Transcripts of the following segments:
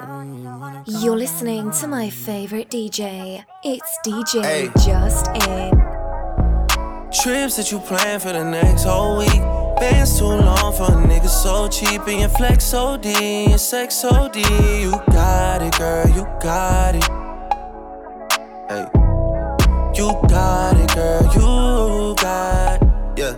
You're listening to my favorite DJ. It's DJ hey. Just In. Trips that you plan for the next whole week. Bands too long for a nigga so cheap. And your flex OD, your sex OD. You got it, girl, you got it. Hey. You got it, girl, you got it. Yeah.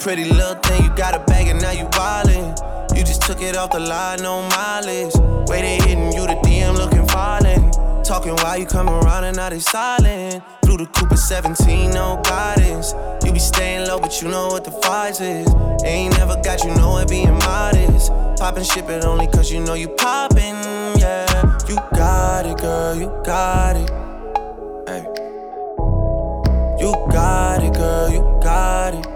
Pretty little thing, you got a bag and now you wildin'. You just took it off the line, no mileage. Way they hitting you, the DM looking violent. Talking while you come around and now they silent. Blue the Cooper 17, no guidance. You be staying low, but you know what the price is. Ain't never got you know it being modest. Poppin' ship it only cause you know you poppin', yeah. You got it, girl, you got it. Hey. You got it, girl, you got it.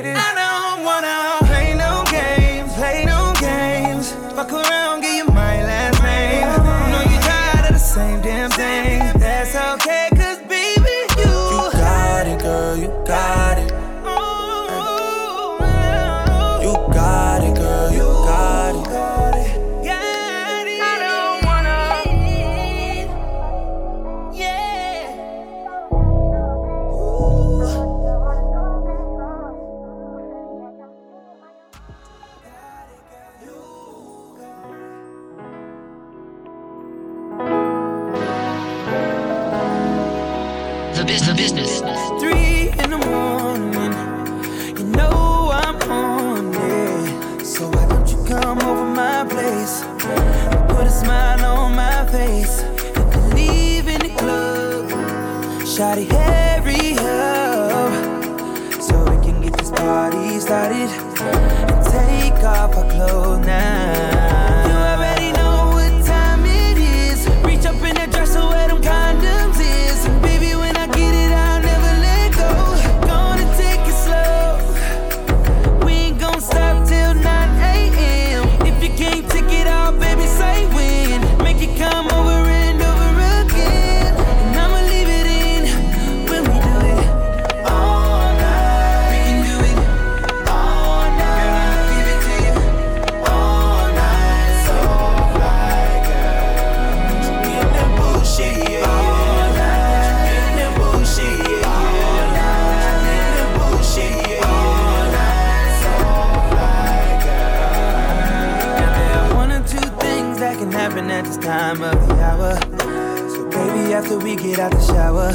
Get out the shower,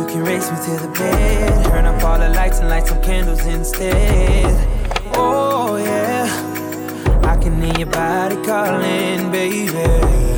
you can race me to the bed. Turn up all the lights and light some candles instead. Oh, yeah. I can hear your body calling, baby.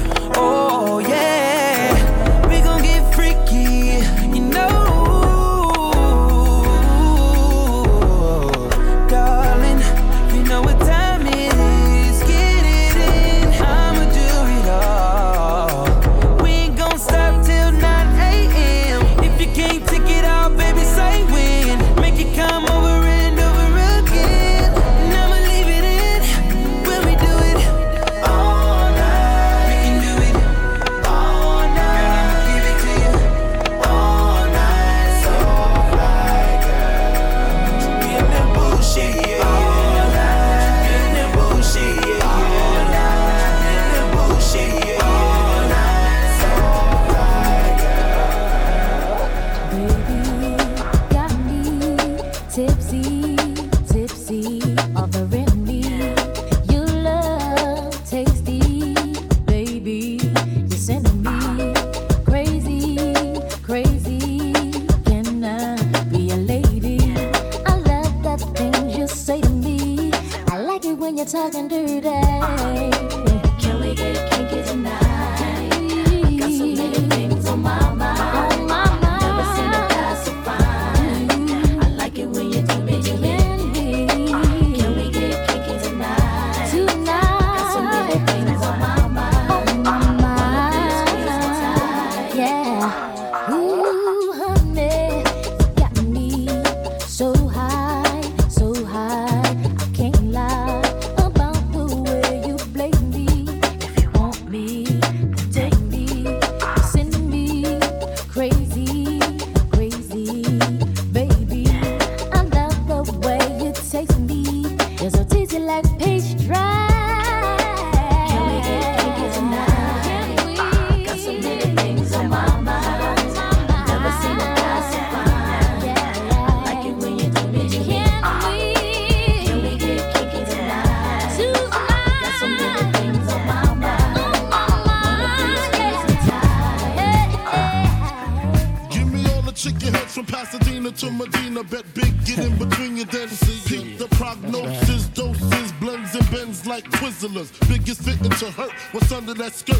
let's go.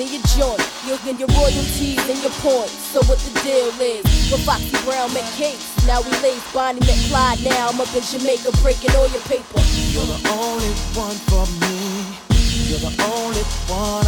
in your joint. you'll get your royalties and your points. So what the deal is? With Foxy Brown McCase, now we lays Bonnie and Clyde. Now I'm up in Jamaica breaking all your paper. You're the only one for me. You're the only one.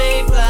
Little mama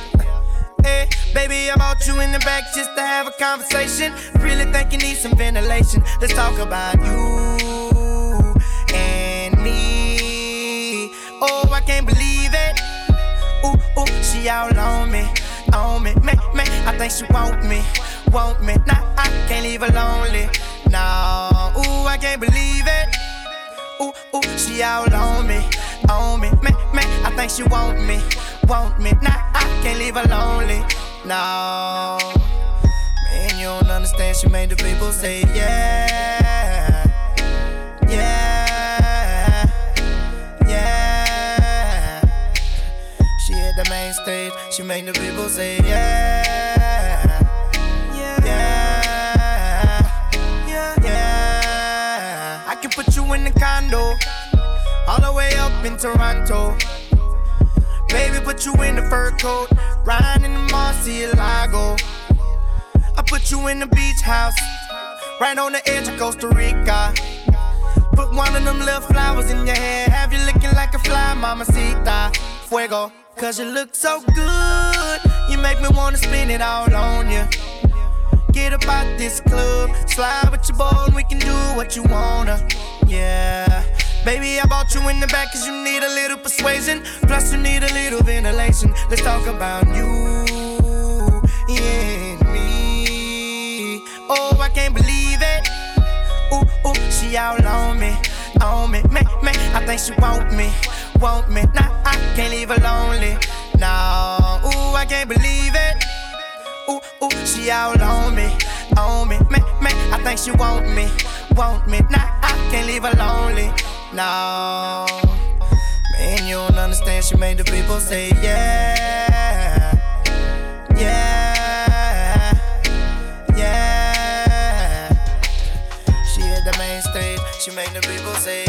Hey, baby, I brought you in the back just to have a conversation. Really think you need some ventilation. Let's talk about you and me. Oh, I can't believe it. Ooh, ooh, she all on me, on me, me, me. I think she want me, want me. Nah, I can't leave her lonely. Nah, ooh, I can't believe it. Ooh, ooh, she all on me, on me, me, me. I think she want me, want me. Nah, I can't leave her lonely. No, man, you don't understand. She made the people say yeah, yeah, yeah. She hit the main stage. She made the people say yeah, yeah, yeah, yeah. I can put you in the condo, all the way up in Toronto. Baby, put you in the fur coat, riding in the Murcielago. I put you in the beach house, right on the edge of Costa Rica. Put one of them little flowers in your hair, have you looking like a fly, mamacita. Fuego, cause you look so good, you make me wanna spin it all on you. Get up out this club, slide with your boy, and we can do what you wanna. Yeah. Baby, I bought you in the back cause you need a little persuasion. Plus, you need a little ventilation. Let's talk about you and me. Oh, I can't believe it. Ooh, ooh, she all on me, on me, me, me. I think she want me, want me. Nah, I can't leave her lonely. Nah, ooh, I can't believe it. Ooh, ooh, she all on me, on me, me, me. I think she want me, want me. Nah, I can't leave her lonely. No, man, you don't understand. She made the people say yeah, yeah, yeah. She hit the main stage. She made the people say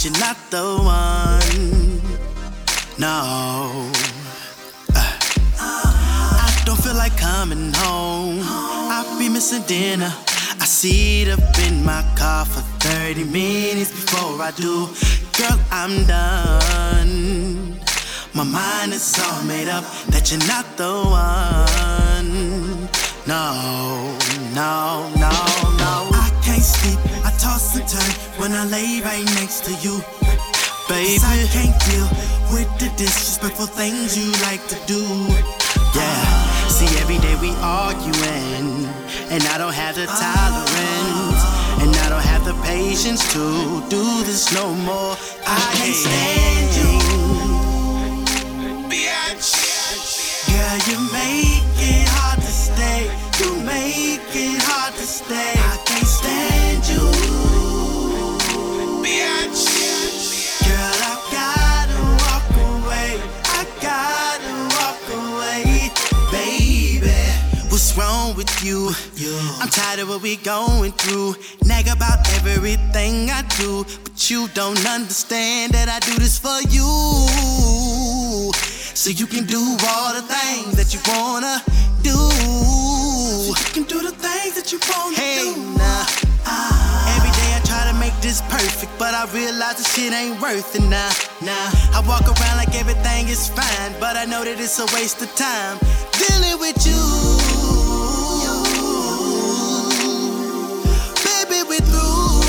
but you're not the one. No. Uh. I don't feel like coming home. I'll be missing dinner. I sit up in my car for 30 minutes before I do. Girl, I'm done. My mind is all made up that you're not the I lay right next to you. Baby, Cause I can't deal with the disrespectful things you like to do. Yeah, see, every day we arguing, and I don't have the tolerance, and I don't have the patience to do this no more. I can't stand you. You make it hard to stay. You make it hard to stay. I can't stand you. you. I'm tired of what we going through. Nag about everything I do, but you don't understand that I do this for you. So you can do all the things that you wanna do. So you can do the things that you wanna hey, do. Nah. Ah. Every day I try to make this perfect, but I realize this shit ain't worth it now. Nah. nah. I walk around like everything is fine, but I know that it's a waste of time dealing with you. baby, we through.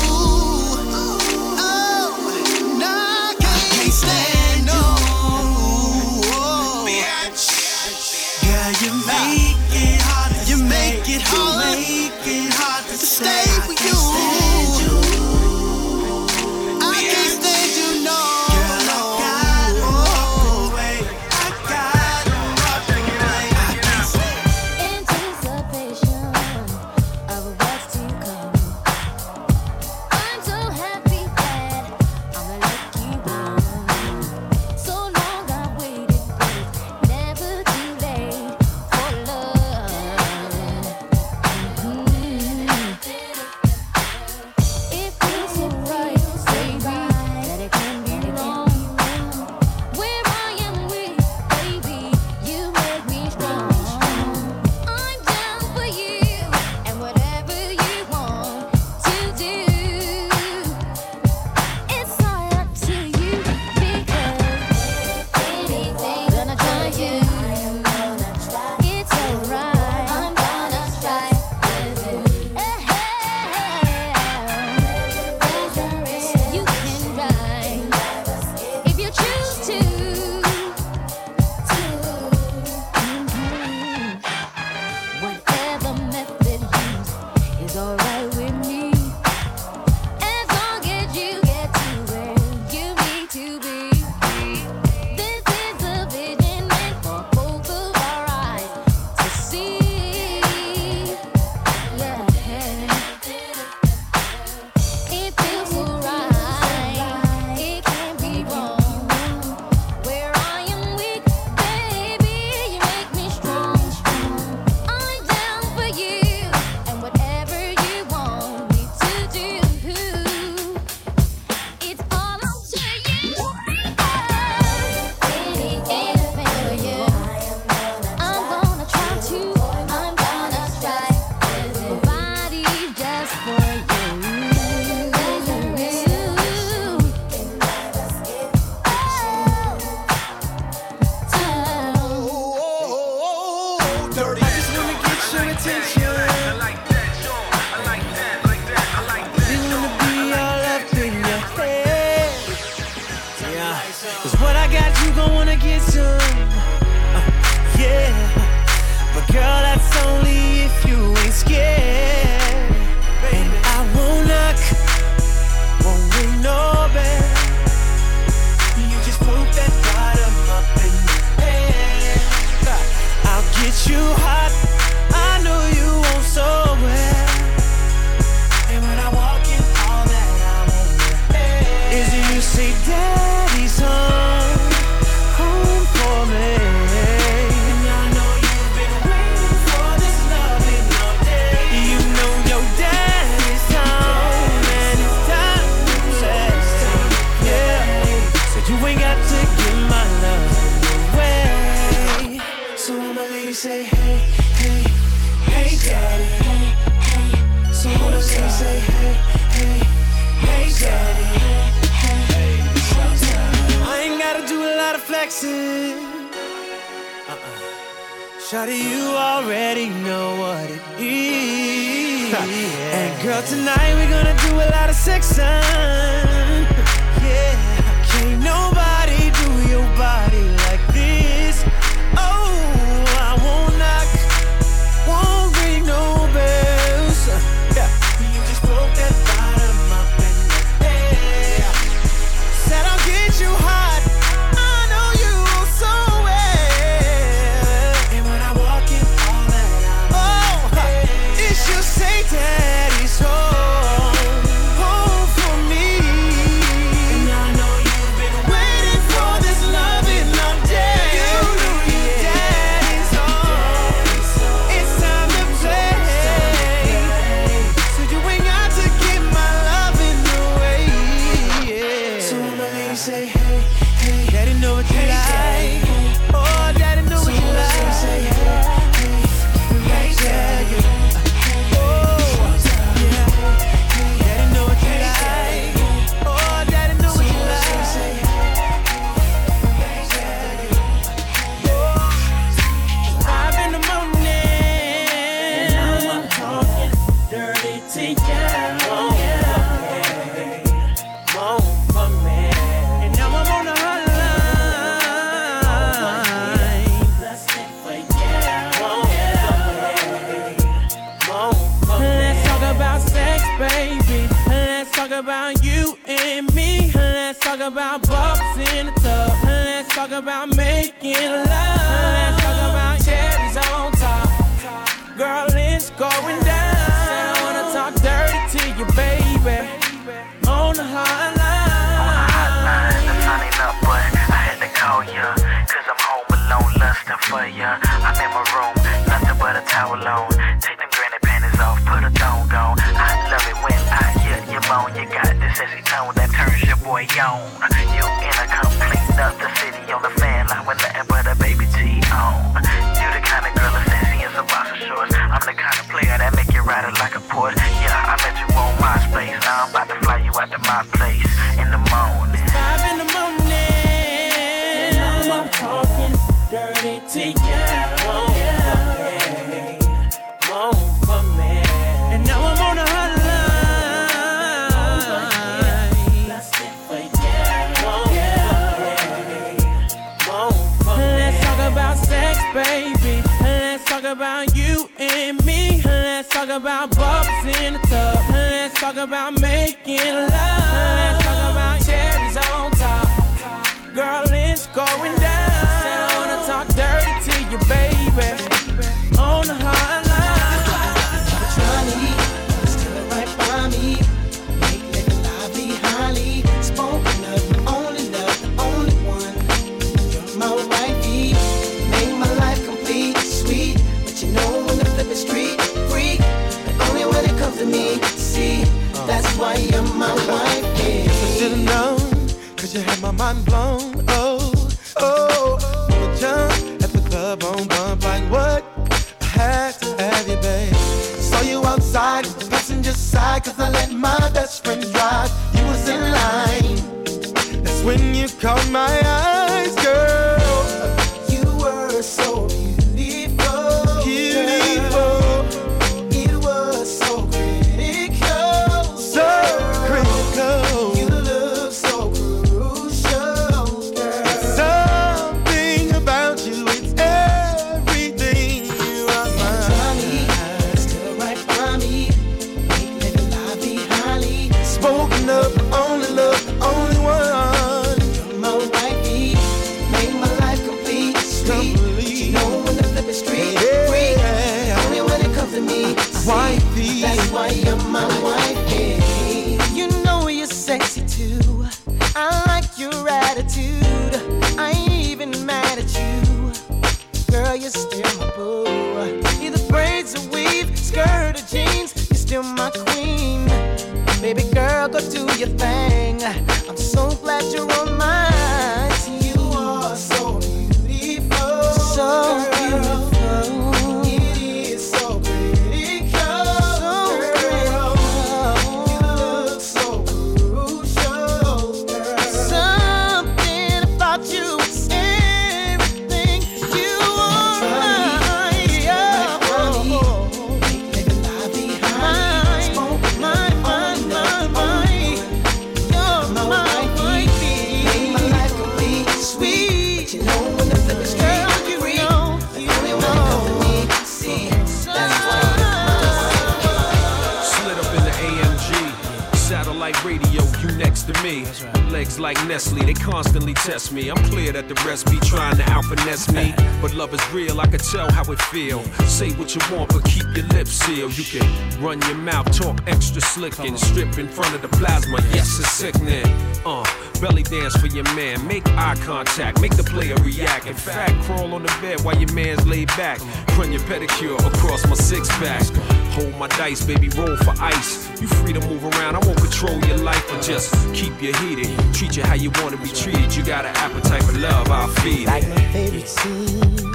me. That's right legs like Nestle, they constantly test me. I'm clear that the rest be trying to out finesse me. But love is real, I can tell how it feel. Say what you want, but keep your lips sealed. You can run your mouth, talk extra slick, and strip in front of the plasma. Yes, it's sickening. Uh, belly dance for your man, make eye contact, make the player react. In fact, crawl on the bed while your man's laid back. Run your pedicure across my six pack. Hold my dice, baby, roll for ice. You free to move around, I won't control your life, but just keep you heated. Treat you how you want to be treated. You got an appetite for love, I'll feed it. Like my favorite scene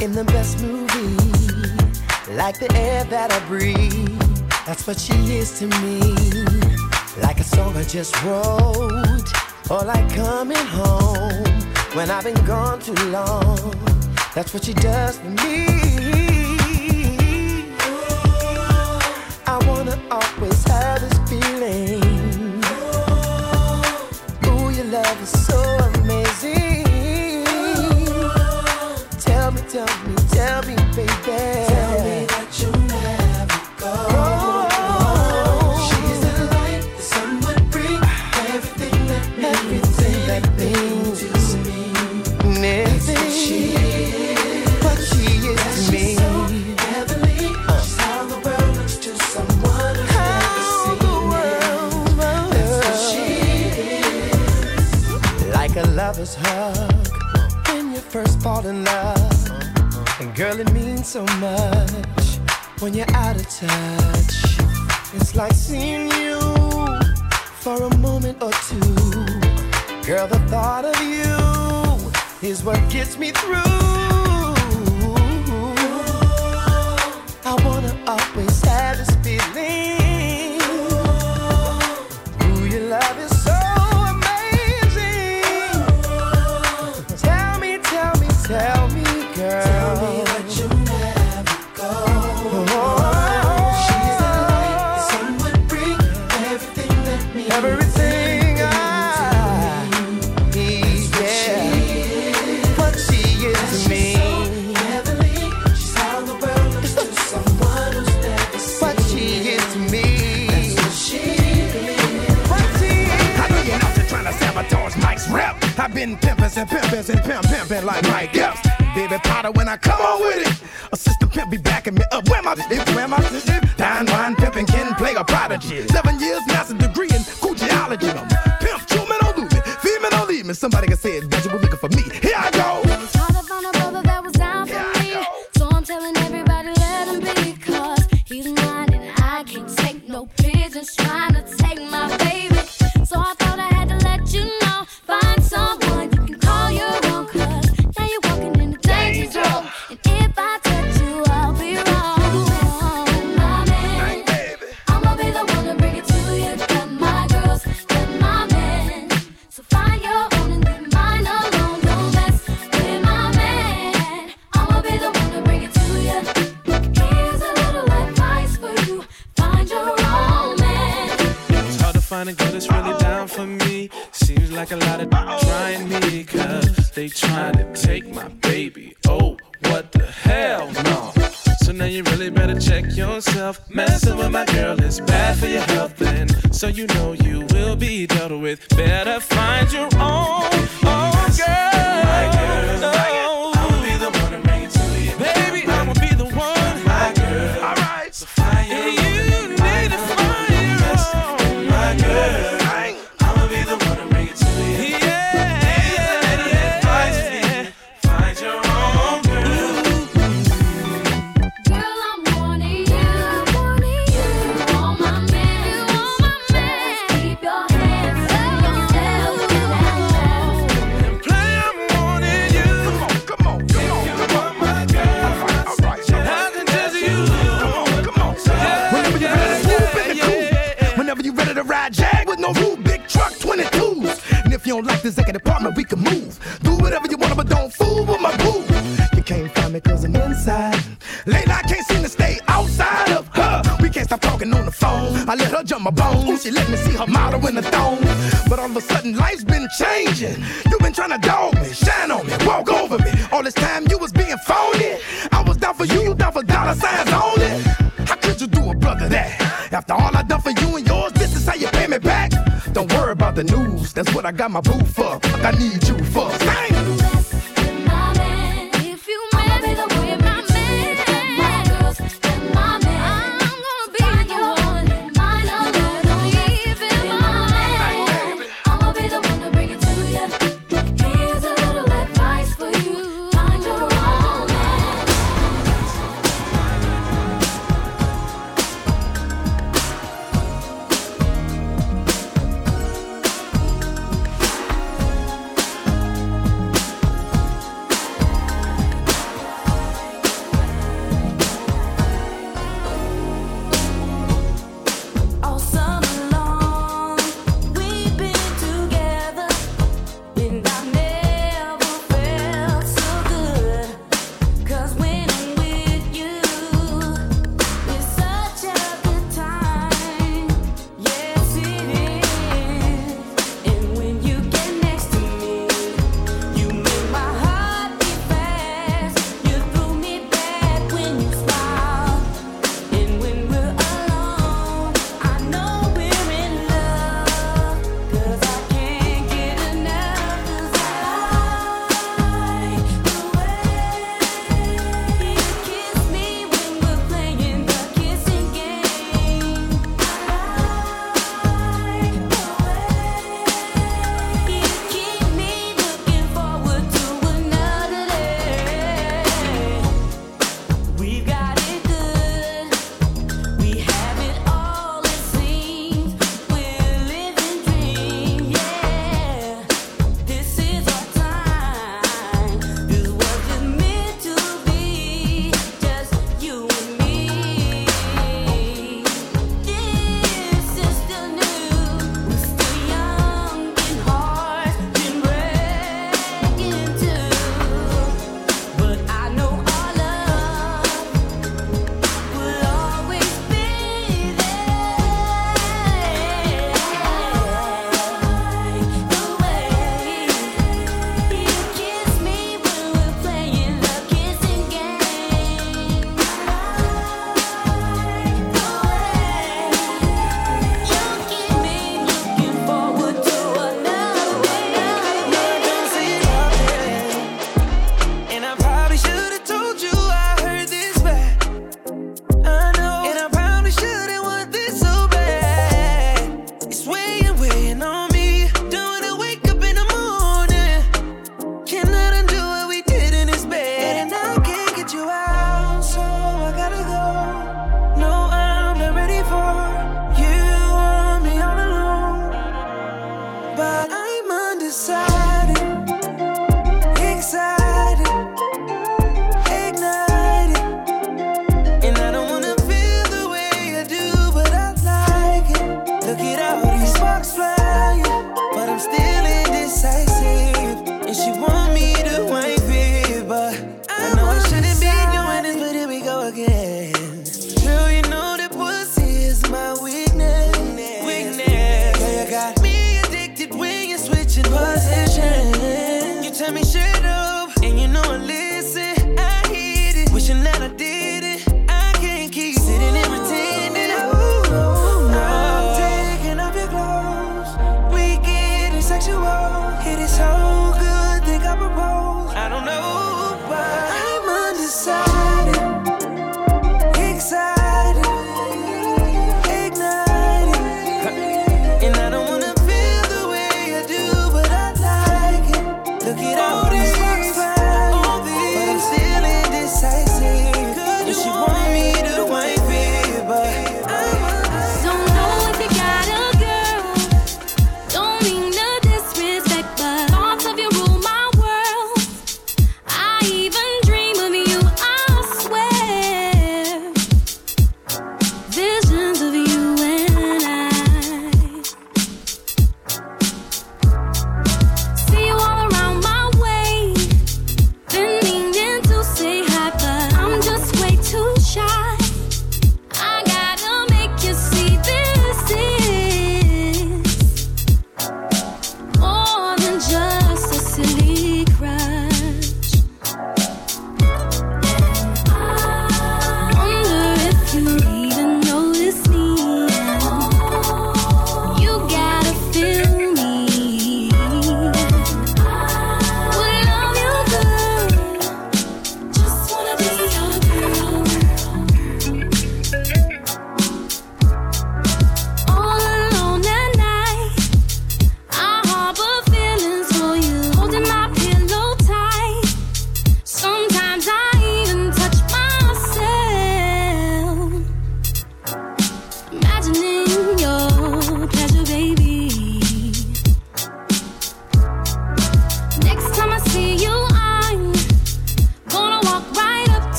in the best movie. Like the air that I breathe. That's what she is to me. Like a song I just wrote. Or like coming home when I've been gone too long. That's what she does for me. in love. And girl, it means so much when you're out of touch. It's like seeing you for a moment or two. Girl, the thought of you is what gets me through. I wanna always have this feeling. been pimpin' and pimpin' and pimpin', like Mike Epps. Baby powder when I come on with it. A sister pimp be backing me up. Where my bitch, where my sister? Dine, wine, pimpin' can play a prodigy. with. Better find your own. my bones. She let me see her model in the thong. But all of a sudden, life's been changing. you been trying to dog me, shine on me, walk over me. All this time, you was being phony. I was down for you, you down for dollar signs only. How could you do a brother that? After all I done for you and yours, this is how you pay me back. Don't worry about the news, that's what I got my boo for. I need you for. Same.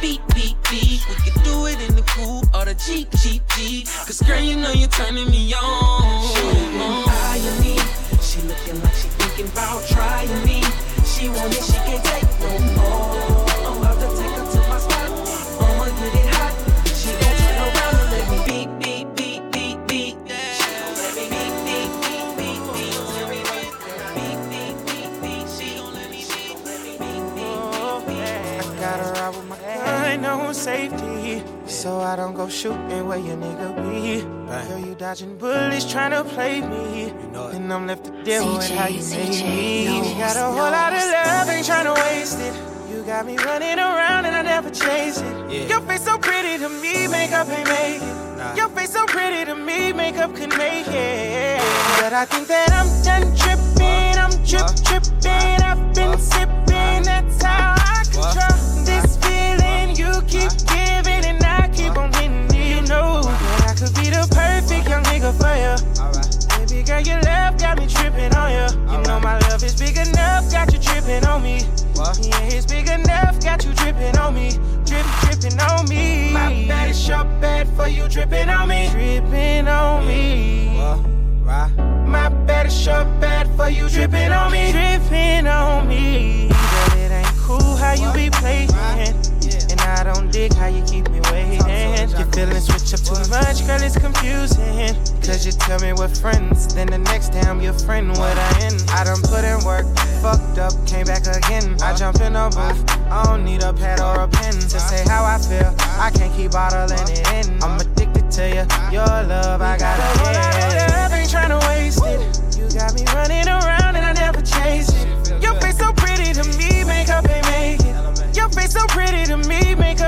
Beat, beat, beat. We can do it in the coupe or the Jeep, Jeep, Jeep. Cause girl, you know you're turning me on. eyeing me. She looking like she thinking about trying me. She want it, she can't take no more. Safety. So I don't go shooting where your nigga be. Girl, you dodging bullets trying to play me. And I'm left to deal with how you made me. Got a whole lot of love, ain't trying to waste it. You got me running around and I never chase it. Your face so pretty to me, makeup ain't make it. Your face so pretty to me, makeup could make it. But I think that I'm done tripping, I'm trip tripping. I've been sipping, that's how I control girl, your love got me tripping on you. You know my love is big enough, got you tripping on me. Yeah, it's big enough, got you dripping on me. Drip, dripping on me. My bad is your bad for you dripping on me. Dripping on me. My bad is your bad for you dripping on me. Dripping on me. But it ain't cool how you be playing. I don't dig how you keep me waiting. Your feelings switch up too much, girl, it's confusing. Cause you tell me we're friends, then the next day I'm your friend. What I end? I done put in work, fucked up, came back again. I jump in a booth, I don't need a pad or a pen to say how I feel. I can't keep bottling it in. I'm addicted to you, your love, I gotta get. Love ain't trying to waste it. You got me running around and I never chase it. So pretty to me, makeup could